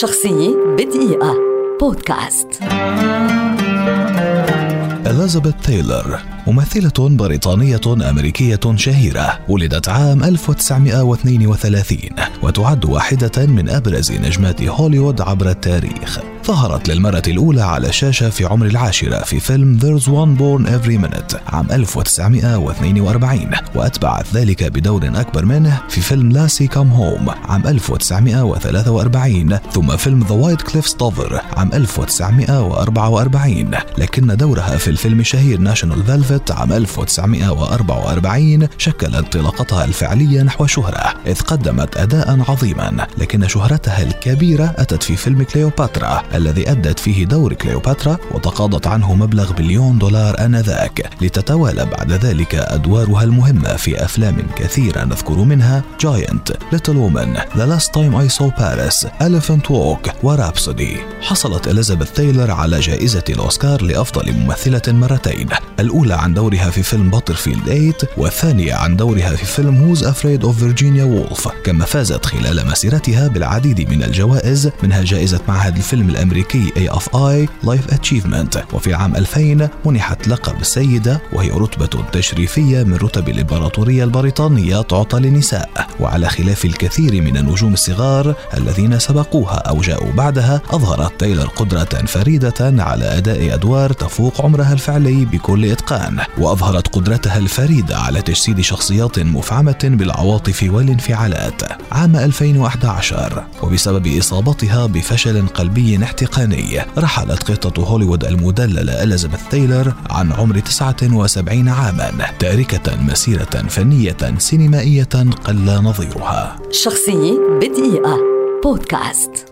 شخصية بدقيقة. بودكاست. إليزابيث تايلر ممثلة بريطانية أمريكية شهيرة ولدت عام 1932 وتعد واحدة من أبرز نجمات هوليوود عبر التاريخ. ظهرت للمرة الأولى على الشاشة في عمر العاشرة في فيلم There's One Born Every Minute عام 1942 وأتبعت ذلك بدور أكبر منه في فيلم لاسي كام هوم عام 1943 ثم فيلم The White Cliffs Dover عام 1944 لكن دورها في الفيلم الشهير National Velvet عام 1944 شكل انطلاقتها الفعلية نحو شهرة إذ قدمت أداء عظيما لكن شهرتها الكبيرة أتت في فيلم كليوباترا الذي أدت فيه دور كليوباترا وتقاضت عنه مبلغ مليون دولار آنذاك لتتوالى بعد ذلك أدوارها المهمة في أفلام كثيرة نذكر منها Giant Little Women The Last Time I Saw Paris Elephant Walk و Rhapsody حصلت إليزابيث تايلر على جائزة الأوسكار لأفضل ممثلة مرتين الأولى عن دورها في فيلم Butterfield 8 والثانية عن دورها في فيلم Who's Afraid of Virginia Woolf كما فازت خلال مسيرتها بالعديد من الجوائز منها جائزة معهد الفيلم الأمريكي AFI Life Achievement. وفي عام 2000 منحت لقب السيدة وهي رتبة تشريفية من رتب الإمبراطورية البريطانية تعطى للنساء. وعلى خلاف الكثير من النجوم الصغار الذين سبقوها أو جاءوا بعدها أظهرت تايلر قدرة فريدة على أداء أدوار تفوق عمرها الفعلي بكل إتقان. وأظهرت قدرتها الفريدة على تجسيد شخصيات مفعمة بالعواطف والانفعالات. عام 2011 وبسبب إصابتها بفشل قلبي احتقاني رحلت قطة هوليوود المدللة إليزابيث تايلر عن عمر 79 عاما تاركة مسيرة فنية سينمائية قل نظيرها. شخصية بدقيقة. بودكاست.